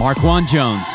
Marquand Jones.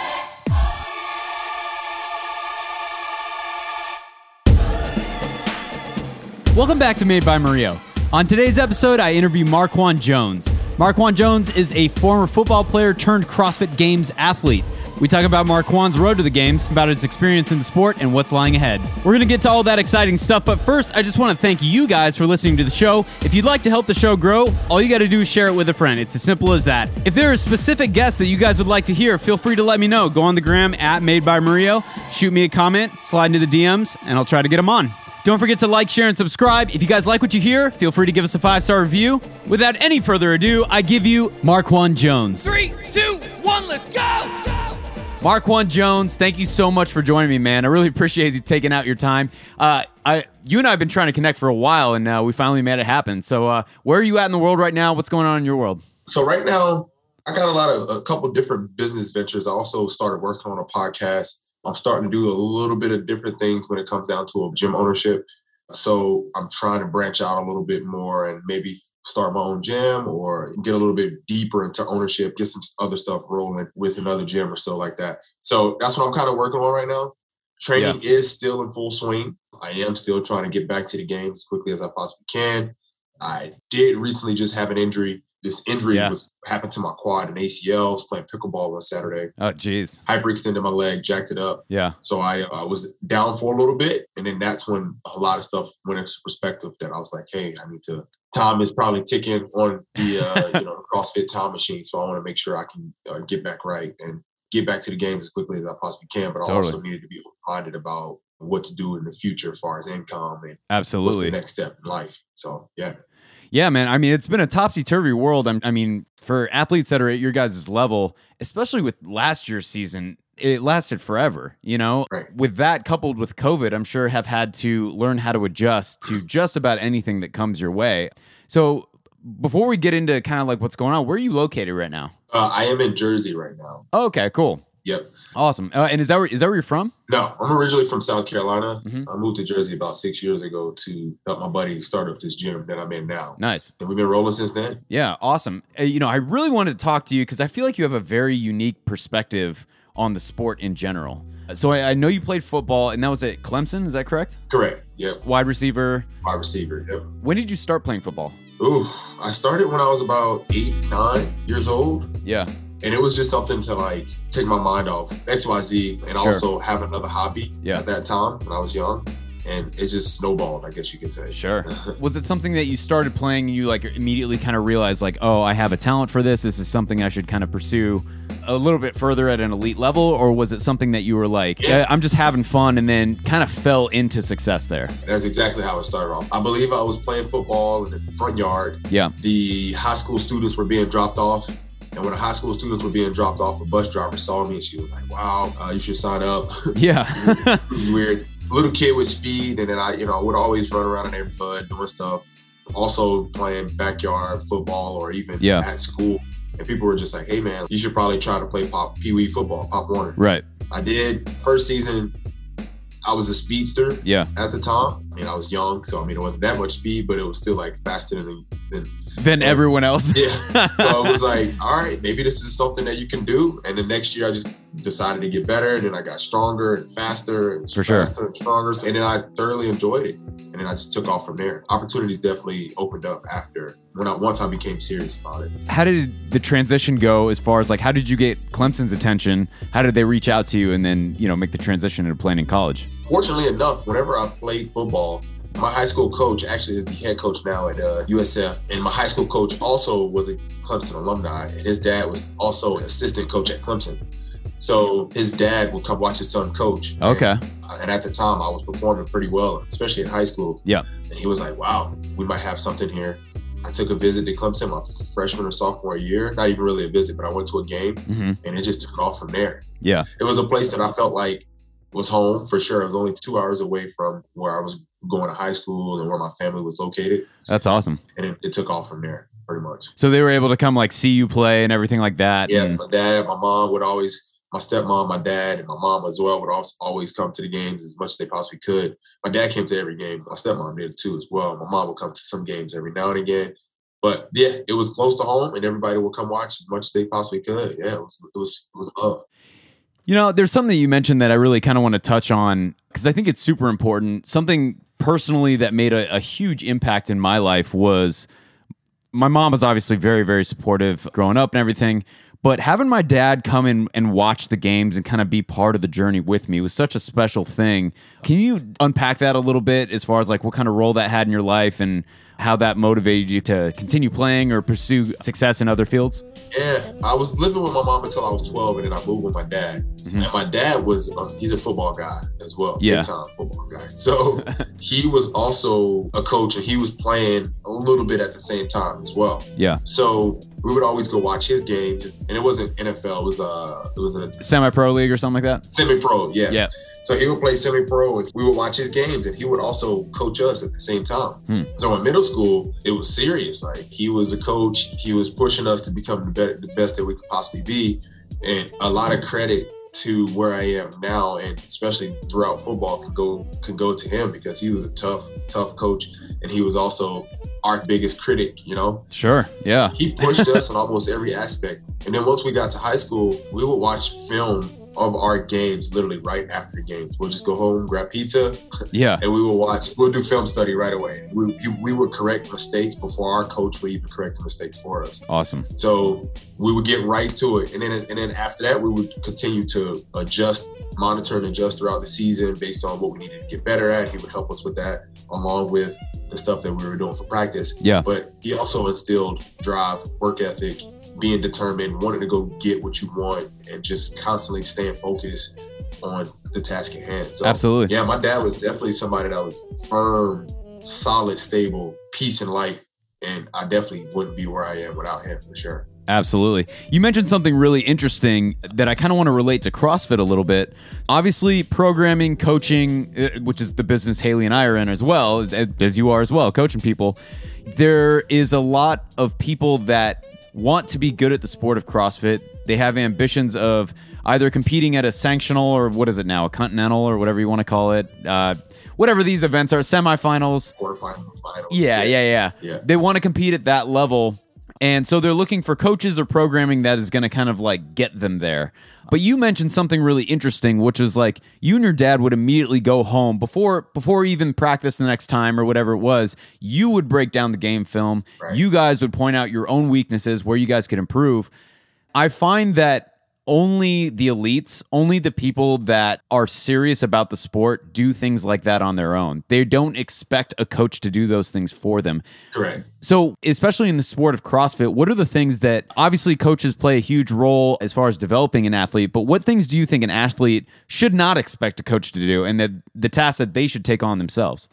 Welcome back to Made by Mario. On today's episode, I interview Marquand Jones. Marquand Jones is a former football player turned CrossFit Games athlete. We talk about Marquand's road to the games, about his experience in the sport, and what's lying ahead. We're going to get to all that exciting stuff, but first, I just want to thank you guys for listening to the show. If you'd like to help the show grow, all you got to do is share it with a friend. It's as simple as that. If there are specific guests that you guys would like to hear, feel free to let me know. Go on the gram at Made by Mario, shoot me a comment, slide into the DMs, and I'll try to get them on. Don't forget to like, share, and subscribe. If you guys like what you hear, feel free to give us a five star review. Without any further ado, I give you Marquand Jones. Three, two, one, let's go! Marquand Jones, thank you so much for joining me, man. I really appreciate you taking out your time. Uh, I, you and I have been trying to connect for a while, and uh, we finally made it happen. So, uh, where are you at in the world right now? What's going on in your world? So right now, I got a lot of a couple different business ventures. I also started working on a podcast. I'm starting to do a little bit of different things when it comes down to gym ownership. So I'm trying to branch out a little bit more and maybe start my own gym or get a little bit deeper into ownership, get some other stuff rolling with another gym or so like that. So that's what I'm kind of working on right now. Training yeah. is still in full swing. I am still trying to get back to the game as quickly as I possibly can. I did recently just have an injury this injury yeah. was happened to my quad and ACL. I was playing pickleball on Saturday. Oh, geez. Hyperextended my leg, jacked it up. Yeah. So I uh, was down for a little bit, and then that's when a lot of stuff went into perspective. That I was like, hey, I need to. Time is probably ticking on the uh, you know CrossFit time machine, so I want to make sure I can uh, get back right and get back to the games as quickly as I possibly can. But I also needed to be reminded about what to do in the future as far as income and absolutely what's the next step in life. So yeah. Yeah, man. I mean, it's been a topsy turvy world. I mean, for athletes that are at your guys' level, especially with last year's season, it lasted forever. You know, right. with that coupled with COVID, I'm sure have had to learn how to adjust to just about anything that comes your way. So, before we get into kind of like what's going on, where are you located right now? Uh, I am in Jersey right now. Okay, cool. Yep. Awesome. Uh, and is that where, is that where you're from? No, I'm originally from South Carolina. Mm-hmm. I moved to Jersey about six years ago to help my buddy start up this gym that I'm in now. Nice. And we've been rolling since then. Yeah, awesome. Uh, you know, I really wanted to talk to you because I feel like you have a very unique perspective on the sport in general. So I, I, know you played football, and that was at Clemson. Is that correct? Correct. Yep. Wide receiver. Wide receiver. Yep. When did you start playing football? Ooh, I started when I was about eight, nine years old. Yeah and it was just something to like take my mind off xyz and sure. also have another hobby yeah. at that time when i was young. And it just snowballed i guess you could say. Sure. Was it something that you started playing and you like immediately kind of realized like oh i have a talent for this this is something i should kind of pursue a little bit further at an elite level? Or was it something that you were like yeah. i'm just having fun and then kind of fell into success there? That's exactly how it started off. I believe i was playing football in the front yard. Yeah. The high school students were being dropped off and when the high school students were being dropped off, a bus driver saw me and she was like, "Wow, uh, you should sign up." Yeah, it, was, weird. Little kid with speed, and then I, you know, would always run around the neighborhood doing stuff. Also playing backyard football or even yeah. at school. And people were just like, "Hey, man, you should probably try to play pop pee wee football, Pop Warner." Right. I did. First season, I was a speedster. Yeah. At the time, I mean, I was young, so I mean, it wasn't that much speed, but it was still like faster than than than everyone else. yeah. So I was like, all right, maybe this is something that you can do. And the next year I just decided to get better. And then I got stronger and faster and For faster sure. and stronger. And then I thoroughly enjoyed it. And then I just took off from there. Opportunities definitely opened up after when I once I became serious about it. How did the transition go as far as like how did you get Clemson's attention? How did they reach out to you and then, you know, make the transition into playing in college? Fortunately enough, whenever I played football, my high school coach actually is the head coach now at uh, USF, and my high school coach also was a Clemson alumni, and his dad was also an assistant coach at Clemson. So his dad would come watch his son coach. Okay. And, uh, and, at the time, I was performing pretty well, especially in high school. Yeah. And he was like, "Wow, we might have something here." I took a visit to Clemson my freshman or sophomore year. Not even really a visit, but I went to a game, mm-hmm. and it just took off from there. Yeah. It was a place that I felt like was home for sure. It was only two hours away from where I was going to high school and where my family was located. That's awesome. And it, it took off from there pretty much. So they were able to come like see you play and everything like that. Yeah, and- my dad, my mom would always, my stepmom, my dad, and my mom as well would also always come to the games as much as they possibly could. My dad came to every game. My stepmom did too as well. My mom would come to some games every now and again. but yeah, it was close to home, and everybody would come watch as much as they possibly could. Yeah, it was it was it was love. You know, there's something that you mentioned that I really kind of want to touch on because I think it's super important. Something personally that made a, a huge impact in my life was my mom was obviously very, very supportive growing up and everything. But having my dad come in and watch the games and kind of be part of the journey with me was such a special thing. Can you unpack that a little bit as far as like what kind of role that had in your life and how that motivated you to continue playing or pursue success in other fields? Yeah, I was living with my mom until I was 12, and then I moved with my dad. Mm-hmm. And my dad was, uh, he's a football guy as well, yeah. big time football guy. So he was also a coach, and he was playing a little bit at the same time as well. Yeah. So we would always go watch his games, and it wasn't NFL. It was uh, it was a semi-pro league or something like that. Semi-pro, yeah. Yeah. So he would play semi-pro, and we would watch his games, and he would also coach us at the same time. Hmm. So in middle school, it was serious. Like he was a coach. He was pushing us to become the, better, the best that we could possibly be, and a lot of credit to where I am now, and especially throughout football, can go can go to him because he was a tough, tough coach, and he was also our biggest critic, you know? Sure. Yeah. He pushed us in almost every aspect. And then once we got to high school, we would watch film of our games literally right after the games. We'll just go home, grab pizza. Yeah. And we will watch, we'll do film study right away. We, we would correct mistakes before our coach would even correct the mistakes for us. Awesome. So we would get right to it. And then, and then after that, we would continue to adjust, monitor and adjust throughout the season based on what we needed to get better at. He would help us with that along with the stuff that we were doing for practice. Yeah. But he also instilled drive, work ethic, being determined, wanting to go get what you want, and just constantly staying focused on the task at hand. So, Absolutely. Yeah, my dad was definitely somebody that was firm, solid, stable, peace in life. And I definitely wouldn't be where I am without him for sure. Absolutely. You mentioned something really interesting that I kind of want to relate to CrossFit a little bit. Obviously, programming, coaching, uh, which is the business Haley and I are in as well, as you are as well, coaching people. There is a lot of people that want to be good at the sport of CrossFit. They have ambitions of either competing at a sanctional or what is it now, a continental or whatever you want to call it. Uh, whatever these events are, semifinals, quarterfinals, finals. Yeah, yeah, yeah, yeah. They want to compete at that level and so they're looking for coaches or programming that is going to kind of like get them there. But you mentioned something really interesting, which was like you and your dad would immediately go home before before even practice the next time or whatever it was. You would break down the game film. Right. You guys would point out your own weaknesses where you guys could improve. I find that only the elites, only the people that are serious about the sport do things like that on their own. They don't expect a coach to do those things for them. Correct. So, especially in the sport of CrossFit, what are the things that obviously coaches play a huge role as far as developing an athlete, but what things do you think an athlete should not expect a coach to do and that the tasks that they should take on themselves?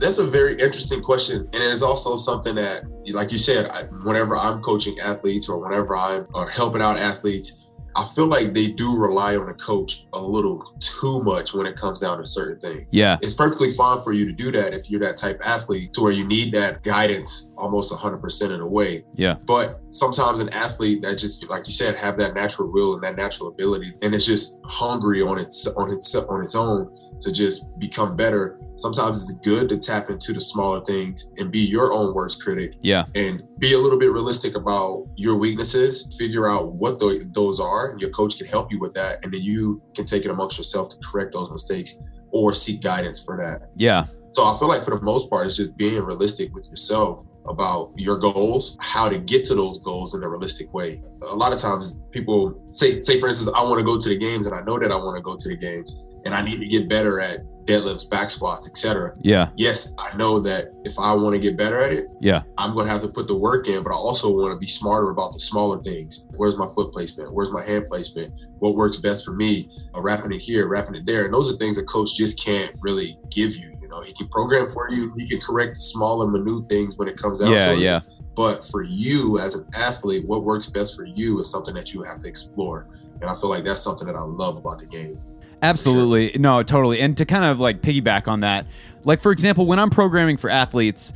That's a very interesting question, and it is also something that, like you said, I, whenever I'm coaching athletes or whenever I'm or uh, helping out athletes, I feel like they do rely on a coach a little too much when it comes down to certain things. Yeah. It's perfectly fine for you to do that if you're that type of athlete to where you need that guidance almost 100% of the way. Yeah. But sometimes an athlete that just like you said have that natural will and that natural ability and it's just hungry on its on its on its own to just become better sometimes it's good to tap into the smaller things and be your own worst critic. Yeah. And be a little bit realistic about your weaknesses, figure out what the, those are. And your coach can help you with that. And then you can take it amongst yourself to correct those mistakes or seek guidance for that. Yeah. So I feel like for the most part, it's just being realistic with yourself about your goals, how to get to those goals in a realistic way. A lot of times people say, say for instance, I want to go to the games and I know that I want to go to the games and I need to get better at deadlifts, back squats, etc. Yeah. Yes, I know that if I want to get better at it, yeah, I'm going to have to put the work in, but I also want to be smarter about the smaller things. Where's my foot placement? Where's my hand placement? What works best for me? Uh, wrapping it here, wrapping it there. And those are things that coach just can't really give you. You know, he can program for you. He can correct the smaller, minute things when it comes out. yeah, to it. Yeah, But for you as an athlete, what works best for you is something that you have to explore. And I feel like that's something that I love about the game. Absolutely. Sure. No, totally. And to kind of like piggyback on that, like for example, when I'm programming for athletes,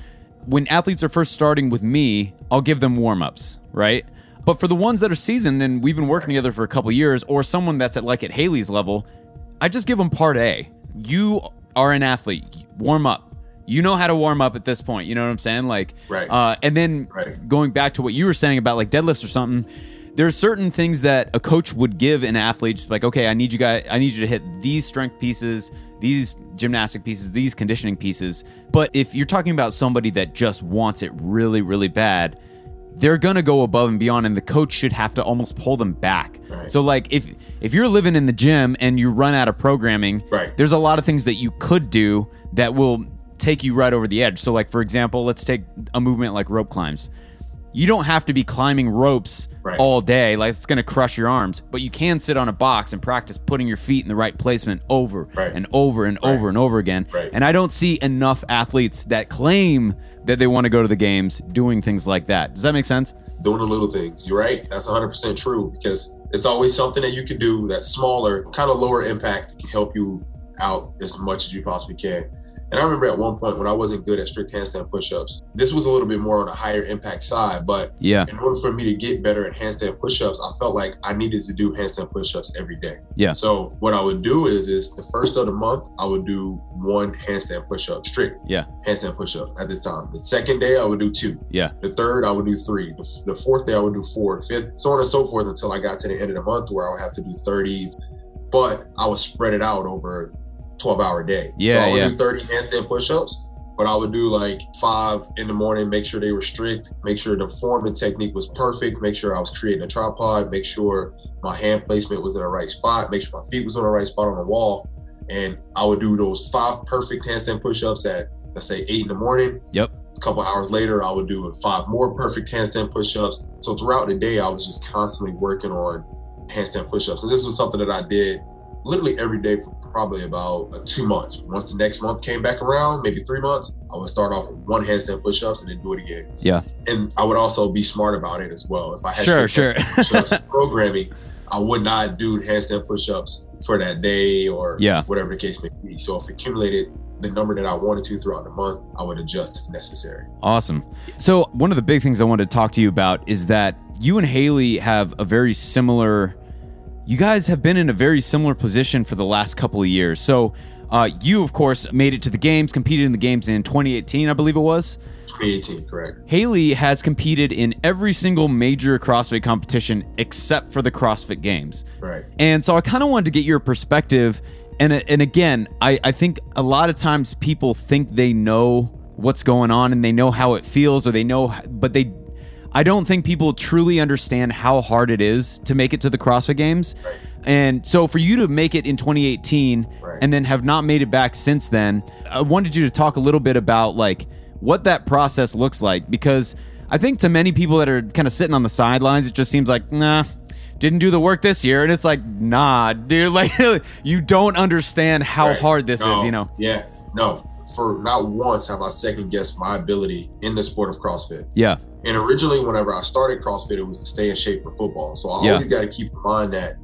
when athletes are first starting with me, I'll give them warm ups, right? But for the ones that are seasoned and we've been working together for a couple years, or someone that's at like at Haley's level, I just give them part A. You are an athlete, warm up. you know how to warm up at this point. You know what I'm saying? Like, Right. Uh, and then Right. going back to what you were saying about like deadlifts or something, there's certain things that a coach would give an athlete, just like, okay, I need you guys, I need you to hit these strength pieces, these gymnastic pieces, these conditioning pieces. But if you're talking about somebody that just wants it really, really bad, they're gonna go above and beyond, and the coach should have to almost pull them back. Right. So, like, if if you're living in the gym and you run out of programming, Right. there's a lot of things that you could do that will take you right over the edge. So, like for example, let's take a movement like rope climbs. You don't have to be climbing ropes Right. all day, like it's going to crush your arms, but you can sit on a box and practice putting your feet in the right placement over Right. and over and over and over again. Right. And I don't see enough athletes that claim that they want to go to the games doing things like that. Does that make sense? doing the little things. You're right. That's 100% true because it's always something that you can do that's smaller, kind of lower impact, can help you out as much as you possibly can. And I remember at one point when I wasn't good at strict handstand push-ups, this was a little bit more on a higher impact side, but Yeah. in order for me to get better at handstand push-ups, I felt like I needed to do handstand push-ups every day. Yeah. So what I would do is, is the first of the month, I would do one handstand push-up, strict Yeah. handstand push-up at this time. The second day, I would do two. Yeah. The third, I would do three. The, the fourth day, I would do four. Fifth, so on and so forth until I got to the end of the month where I would have to do 30. But I would spread it out over 12 hour day. Yeah. so I would yeah. do 30 handstand push ups, but I would do like five in the morning, make sure they were strict, make sure the form and technique was perfect, make sure I was creating a tripod, make sure my hand placement was in the right spot, make sure my feet was on the right spot on the wall. And I would do those five perfect handstand push ups at, let's say, eight in the morning. Yep. A couple hours later, I would do five more perfect handstand push-ups. So throughout the day, I was just constantly working on handstand push-ups. And this was something that I did literally every day for probably about uh, two months. Once the next month came back around, maybe three months, I would start off with one handstand push-ups and then do it again. Yeah. And I would also be smart about it as well. If I had Sure, sure. programming, I would not do handstand push-ups for that day or Yeah. whatever the case may be. So if accumulated the number that I wanted to throughout the month, I would adjust if necessary. Awesome. So, one of the big things I wanted to talk to you about is that you and Haley have a very similar, you guys have been in a very similar position for the last couple of years. So, uh, you, of course, made it to the games, competed in the games in 2018, I believe it was. 2018, correct? Haley has competed in every single major CrossFit competition except for the CrossFit Games. Right. And so I kind of wanted to get your perspective. And, and again, I, I think a lot of times people think they know what's going on and they know how it feels or they know, but they, I don't think people truly understand how hard it is to make it to the CrossFit Games. Right. And so for you to make it in 2018 Right. and then have not made it back since then, I wanted you to talk a little bit about like what that process looks like because I think to many people that are kind of sitting on the sidelines, it just seems like, nah, didn't do the work this year. And it's like, nah, dude, like you don't understand how Right. hard this No, is, you know? Yeah. No. For not once have I second guessed my ability in the sport of CrossFit. Yeah. And originally, whenever I started CrossFit, it was to stay in shape for football. So I Yeah. always got to keep in mind that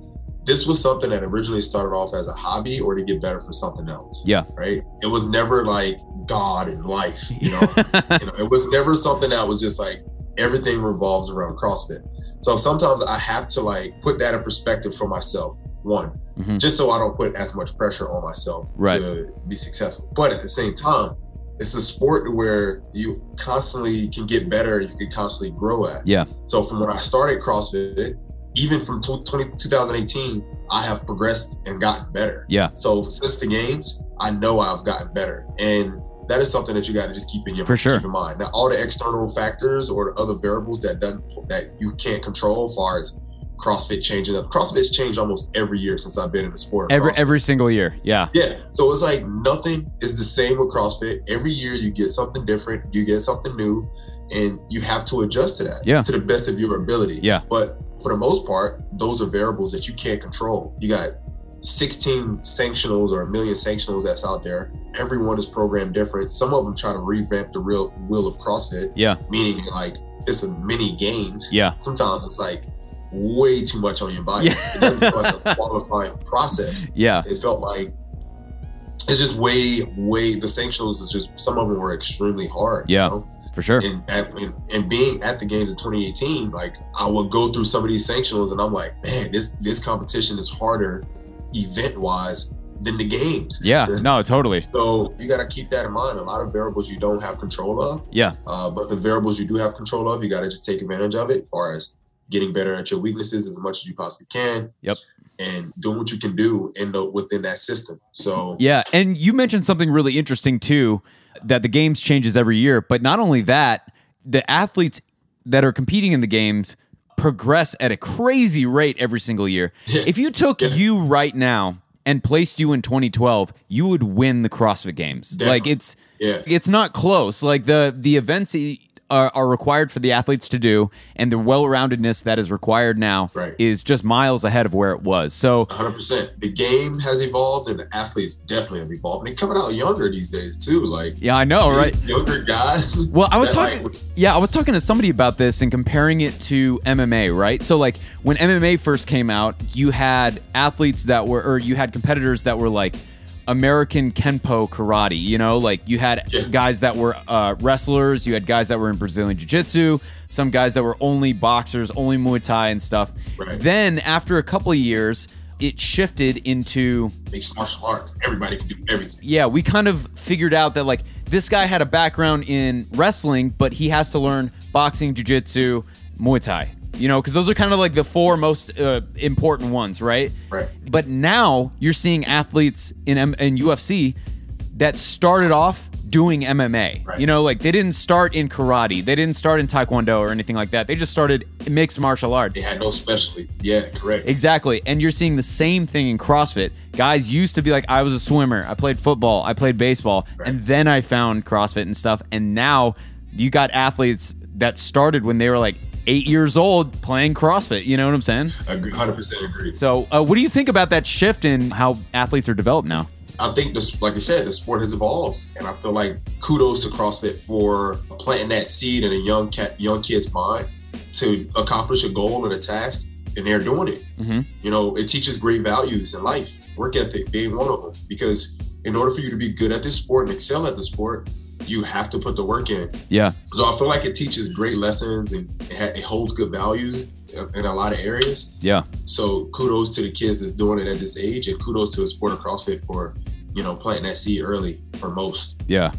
this was something that originally started off as a hobby or to get better for something else. Yeah. Right. It was never like God and life. You know. you know, it was never something that was just like everything revolves around CrossFit. So sometimes I have to like put that in perspective for myself. One, Mhm. just so I don't put as much pressure on myself Right. to be successful. But at the same time, it's a sport where you constantly can get better. You can constantly grow at. Yeah. So from when I started CrossFit, even from 20, 2018, I have progressed and gotten better. Yeah. So since the games, I know I've gotten better, and that is something that you got to just keep in your For sure. keep in mind. Now, all the external factors or the other variables that done that you can't control, as far as CrossFit changing up. CrossFit's changed almost every year since I've been in the sport. Every, CrossFit. every single year. Yeah. Yeah. So it's like nothing is the same with CrossFit. Every year you get something different, you get something new, and you have to adjust to that Yeah. to the best of your ability. Yeah. But for the most part, those are variables that you can't control. You got 16 sanctionals or a million sanctionals that's out there. Everyone is programmed different. Some of them try to revamp the real will of CrossFit, Yeah. meaning like it's a mini games. Yeah. Sometimes it's like way too much on your body. Yeah. It doesn't feel like a qualifying process Yeah. it felt like it's just way, way the sanctionals is just some of them were extremely hard. Yeah. You know? For sure. And, at, and and being at the games in 2018, like I would go through some of these sanctionals and I'm like, man, this this competition is harder event wise than the games. Yeah, no, totally. So you got to keep that in mind. A lot of variables you don't have control of, Yeah, uh, but the variables you do have control of, you got to just take advantage of it. As far as getting better at your weaknesses as much as you possibly can. Yep. And doing what you can do in the, within that system. So yeah. And you mentioned something really interesting too that the games changes every year. But not only that, the athletes that are competing in the games progress at a crazy rate every single year. If you took Yeah. you right now and placed you in 2012, you would win the CrossFit Games. Like it's yeah, it's not close. Like the the events are, are required for the athletes to do, and the well roundedness that is required now Right. is just miles ahead of where it was. So 100%. The game has evolved and the athletes definitely have evolved. And coming out younger these days too. Like yeah, I know, right? younger guys. Well, I was talking. like, yeah, I was talking to somebody about this and comparing it to MMA, right? So, like when MMA first came out, you had athletes that were, or you had competitors that were like American Kenpo karate. You know, like you had guys that were uh, wrestlers, you had guys that were in Brazilian Jiu Jitsu, some guys that were only boxers, only Muay Thai and stuff. Right. Then, after a couple of years, it shifted into mixed martial arts. Everybody can do everything. yeah, we kind of figured out that like this guy had a background in wrestling, but he has to learn boxing, jiu jitsu, Muay Thai. You know, because those are kind of like the four most uh, important ones, right? Right. But now you're seeing athletes in M- in UFC that started off doing MMA. Right. You know, like they didn't start in karate, they didn't start in taekwondo or anything like that. They just started mixed martial arts. They had no specialty. Yeah, correct. Exactly. And you're seeing the same thing in CrossFit. Guys used to be like, I was a swimmer, I played football, I played baseball, and then I found CrossFit and stuff. And now you got athletes that started when they were like eight years old playing CrossFit. You know what I'm saying? Agree, 100% agree. So, uh, what do you think about that shift in how athletes are developed now? I think this, like I said, the sport has evolved, and I feel like kudos to CrossFit for planting that seed in a young cat, young kid's mind to accomplish a goal and a task, and they're doing it. Mhm. You know, it teaches great values in life, work ethic being one of them. Because in order for you to be good at this sport and excel at the sport, you have to put the work in. Yeah. So I feel like it teaches great lessons and it, ha- it holds good value in a lot of areas. Yeah. So kudos to the kids that's doing it at this age, and kudos to the sport of CrossFit for, you know, planting that seed early for most. Yeah.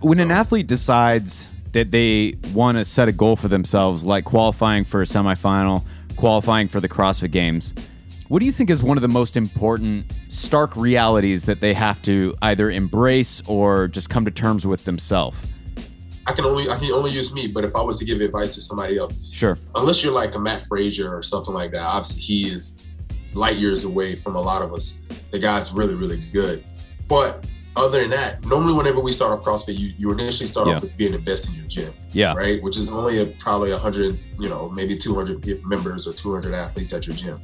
When an athlete decides that they want to set a goal for themselves, like qualifying for a semifinal, qualifying for the CrossFit Games, what do you think is one of the most important stark realities that they have to either embrace or just come to terms with themselves? I can only I can only use me, but if I was to give advice to somebody else, Sure. unless you're like a Mat Fraser or something like that, obviously he is light years away from a lot of us. The guy's really, really good. But other than that, normally whenever we start off CrossFit, you, you initially start Yeah. off as being the best in your gym. Yeah. right? Which is only a, probably 100, you know, maybe 200 members or 200 athletes at your gym.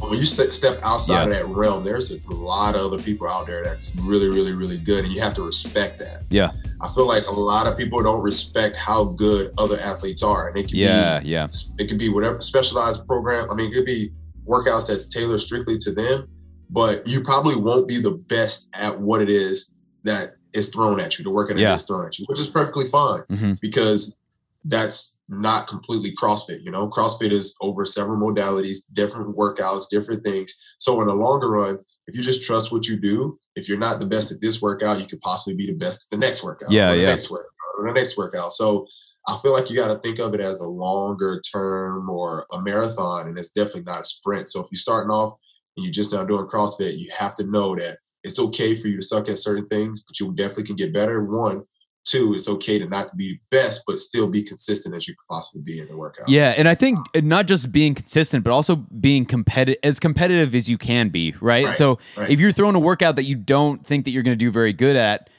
When you ste- step outside of that realm, there's a lot of other people out there that's really, really, really good, and you have to respect that. Yeah. I feel like a lot of people don't respect how good other athletes are, and it can Yeah. be Yeah. it could be whatever specialized program. I mean, it could be workouts that's tailored strictly to them, but you probably won't be the best at what it is that is thrown at you, the workout Yeah. that is thrown at you, which is perfectly fine hmm because that's not completely CrossFit. You know, CrossFit is over several modalities, different workouts, different things. So in the longer run, if you just trust what you do, if you're not the best at this workout, you could possibly be the best at the next workout. Yeah, yeah. next workout or the next workout. So I feel like you got to think of it as a longer term or a marathon, and it's definitely not a sprint. So if you're starting off and you're just now doing CrossFit, you have to know that it's okay for you to suck at certain things, but you definitely can get better. One, two, it's okay to not be best, but still be consistent as you could possibly be in the workout. Yeah, and I think not just being consistent, but also being competitive, as competitive as you can be, right? Right, so right. if you're throwing a workout that you don't think that you're going to do very good at,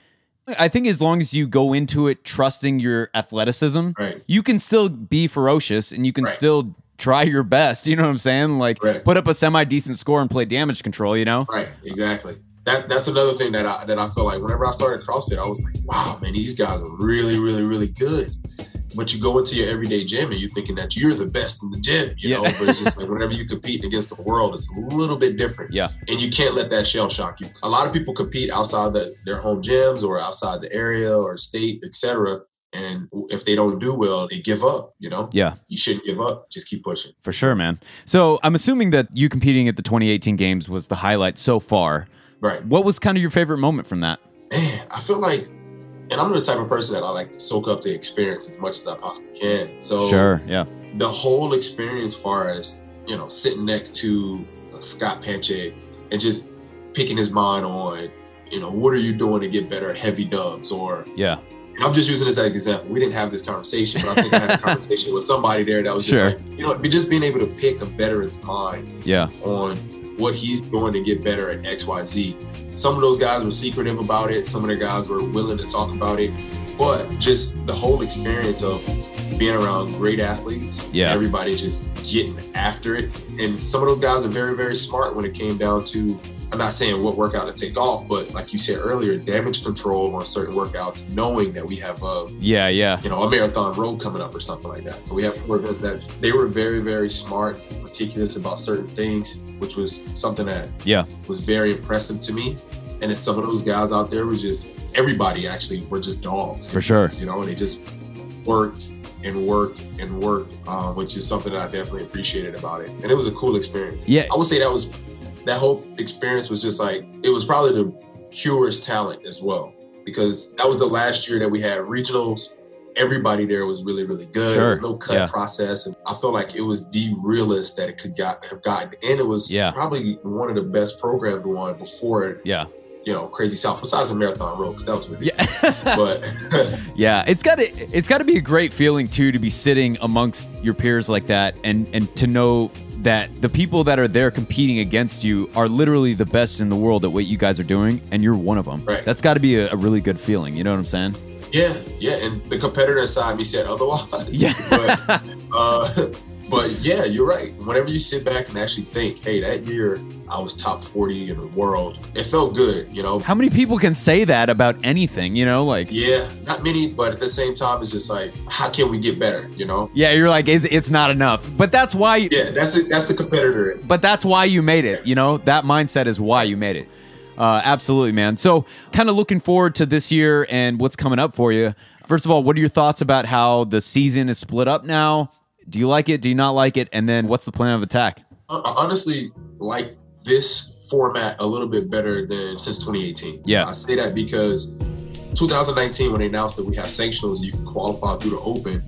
I think as long as you go into it trusting your athleticism, Right. you can still be ferocious and you can still try your best. You know what I'm saying? Like put up a semi decent score and play damage control. You know? Right, exactly. That that's another thing that I that I feel like whenever I started CrossFit, I was like, wow, man, these guys are really, really, really good. But you go into your everyday gym and you're thinking that you're the best in the gym, you know. But it's just like whenever you compete against the world, it's a little bit different. Yeah. And you can't let that shell shock you. A lot of people compete outside the, their home gyms or outside the area or state, etc. And if they don't do well, they give up. You know, Yeah. you shouldn't give up. Just keep pushing. For sure, man. So I'm assuming that you competing at the 2018 games was the highlight so far. Right. What was kind of your favorite moment from that? Man, I feel like, and I'm the type of person that I like to soak up the experience as much as I possibly can. So Sure. Yeah. the whole experience, far as you know, sitting next to Scott Panchik and just picking his mind on, you know, what are you doing to get better at heavy dubs or Yeah. I'm just using this as an example. We didn't have this conversation, but I think I had a conversation with somebody there that was just Sure. like, you know, just being able to pick a veteran's mind Yeah. on what he's doing to get better at XYZ. Some of those guys were secretive about it, some of the guys were willing to talk about it, but just the whole experience of being around great athletes, Yeah. everybody just getting after it. And some of those guys are very, very smart when it came down to I'm not saying what workout to take off, but like you said earlier, damage control on certain workouts, knowing that we have a Yeah. Yeah. you know a marathon row coming up or something like that. So we have four events that they were very, very smart, meticulous about certain things, which was something that Yeah. was very impressive to me. And then some of those guys out there was just everybody actually were just dogs For sure. you know, and they just worked and worked and worked, uh, which is something that I definitely appreciated about it. And it was a cool experience. Yeah. I would say that was that whole experience was just like it was probably the purest talent as well because that was the last year that we had regionals. Everybody there was really, really good. Sure. There was no cut Yeah. process, and I felt like it was the realest that it could got have gotten, and it was Yeah. probably one of the best programs on before Yeah. you know Crazy South. Besides the marathon row, because that was ridiculous. Yeah. But Yeah, it's got to it's got to be a great feeling too to be sitting amongst your peers like that and and to know that the people that are there competing against you are literally the best in the world at what you guys are doing and you're one of them. Right. That's got to be a, a really good feeling, you know what I'm saying? Yeah, yeah, and the competitor inside me said otherwise. Yeah. but, uh, but yeah, you're right. Whenever you sit back and actually think, hey, that year I was top 40 in the world, it felt good, you know? How many people can say that about anything, you know? Like Yeah, not many, but at the same time, it's just like, how can we get better, you know? yeah, you're like it, it's not enough. But that's why Yeah, that's it. That's the competitor. but that's why you made it. You know, that mindset is why you made it. Uh, absolutely, man. So, kind of looking forward to this year and what's coming up for you. First of all, what are your thoughts about how the season is split up now? Do you like it? Do you not like it? And then, what's the plan of attack? I honestly like this format a little bit better than since 2018. Yeah. I say that because 2019, when they announced that we have sanctionals, you can qualify through the open.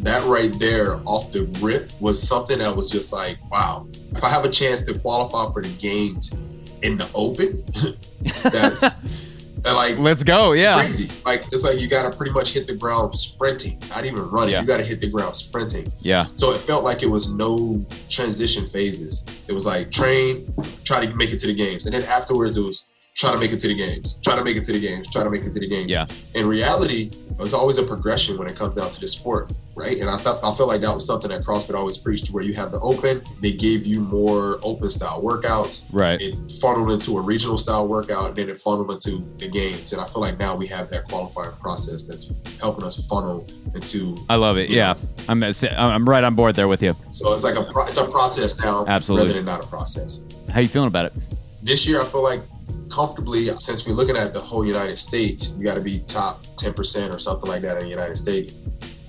That right there, off the rip, was something that was just like, wow. If I have a chance to qualify for the games in the open, that's and like Let's go. Yeah. crazy. Like it's like you got to pretty much hit the ground sprinting, not even running. Yeah. You got to hit the ground sprinting. Yeah. So it felt like it was no transition phases. It was like train, try to make it to the games, and then afterwards it was try to make it to the games, try to make it to the games, try to make it to the games. Yeah. In reality, there's always a progression when it comes down to the sport, right? And I thought I felt like that was something that CrossFit always preached, where you have the open, they gave you more open style workouts. Right. It funneled into a regional style workout, then it funneled into the games. And I feel like now we have that qualifying process that's helping us funnel into I love it. Yeah. I'm I'm right on board there with you. so it's like a pro- it's a process now, Absolutely. rather than not a process. How you feeling about it? This year, I feel like comfortably, since we're looking at the whole United States, you got to be top ten percent or something like that in the United States.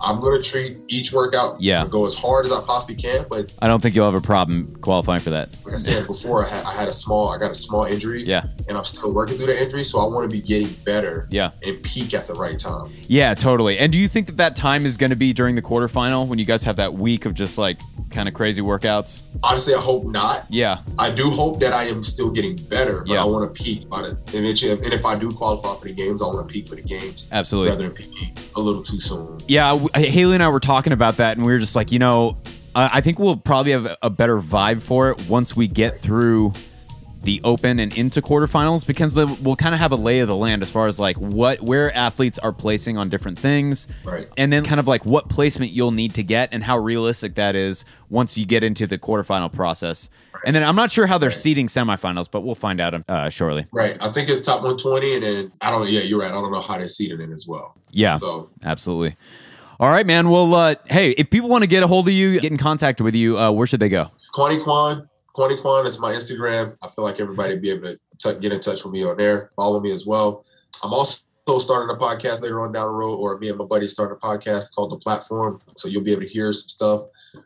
I'm going to treat each workout, Yeah. go as hard as I possibly can. But I don't think you'll have a problem qualifying for that. like I said before, I had, I had a small, I got a small injury, Yeah. and I'm still working through the injury. So I want to be getting better Yeah. and peak at the right time. Yeah, totally. And do you think that that time is going to be during the quarterfinal when you guys have that week of just like kind of crazy workouts? Honestly, I hope not. Yeah. I do hope that I am still getting better, but Yeah. I want to peak by the if- and if I do qualify for the games, I want to peak for the games Absolutely. rather than peaking a little too soon. Yeah, w- Haley and I were talking about that, and we were just like, you know, I I think we'll probably have a better vibe for it once we get through the open and into quarterfinals because the, we'll kind of have a lay of the land as far as like what where athletes are placing on different things Right. and then kind of like what placement you'll need to get and how realistic that is once you get into the quarterfinal process and then i'm not sure how they're seeding semifinals but we'll find out uh, shortly Right. I think it's top 120, and then I don't. Yeah, you're right. I don't know how they're seeding it as well. yeah So absolutely all right man well uh, hey if people want to get a hold of you get in contact with you uh, where should they go Kwani Kwan, Kwani Kwan is my Instagram. I feel like everybody be able to t- get in touch with me on there. Follow me as well. I'm also starting a podcast later on down the road, or me and my buddy starting a podcast called The Platform. So you'll be able to hear some stuff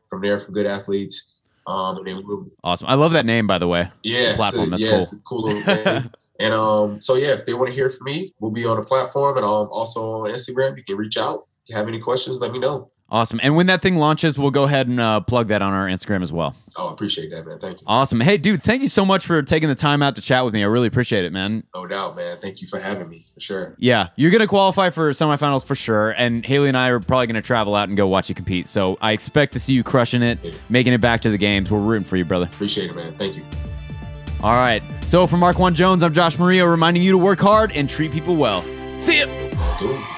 from there from good athletes. Um, we'll, awesome i love that name by the way yeah, Platform, so, that's yeah, cool. it's a cool little thing. And um, so yeah, if they want to hear from me, we'll be on the platform and um, also on Instagram. You can reach out. If you have any questions, let me know. Awesome. And when that thing launches, we'll go ahead and uh, plug that on our Instagram as well. Oh, I appreciate that, man. Thank you. Awesome. Hey, dude, thank you so much for taking the time out to chat with me. I really appreciate it, man. No doubt, man. Thank you for having me, for sure. Yeah, you're going to qualify for semifinals for sure. And Haley and I are probably going to travel out and go watch you compete. So I expect to see you crushing it, making it back to the games. We're rooting for you, brother. Appreciate it, man. Thank you. All right. So for Marquand Jones, I'm Josh Mario, reminding you to work hard and treat people well. See ya. Cool.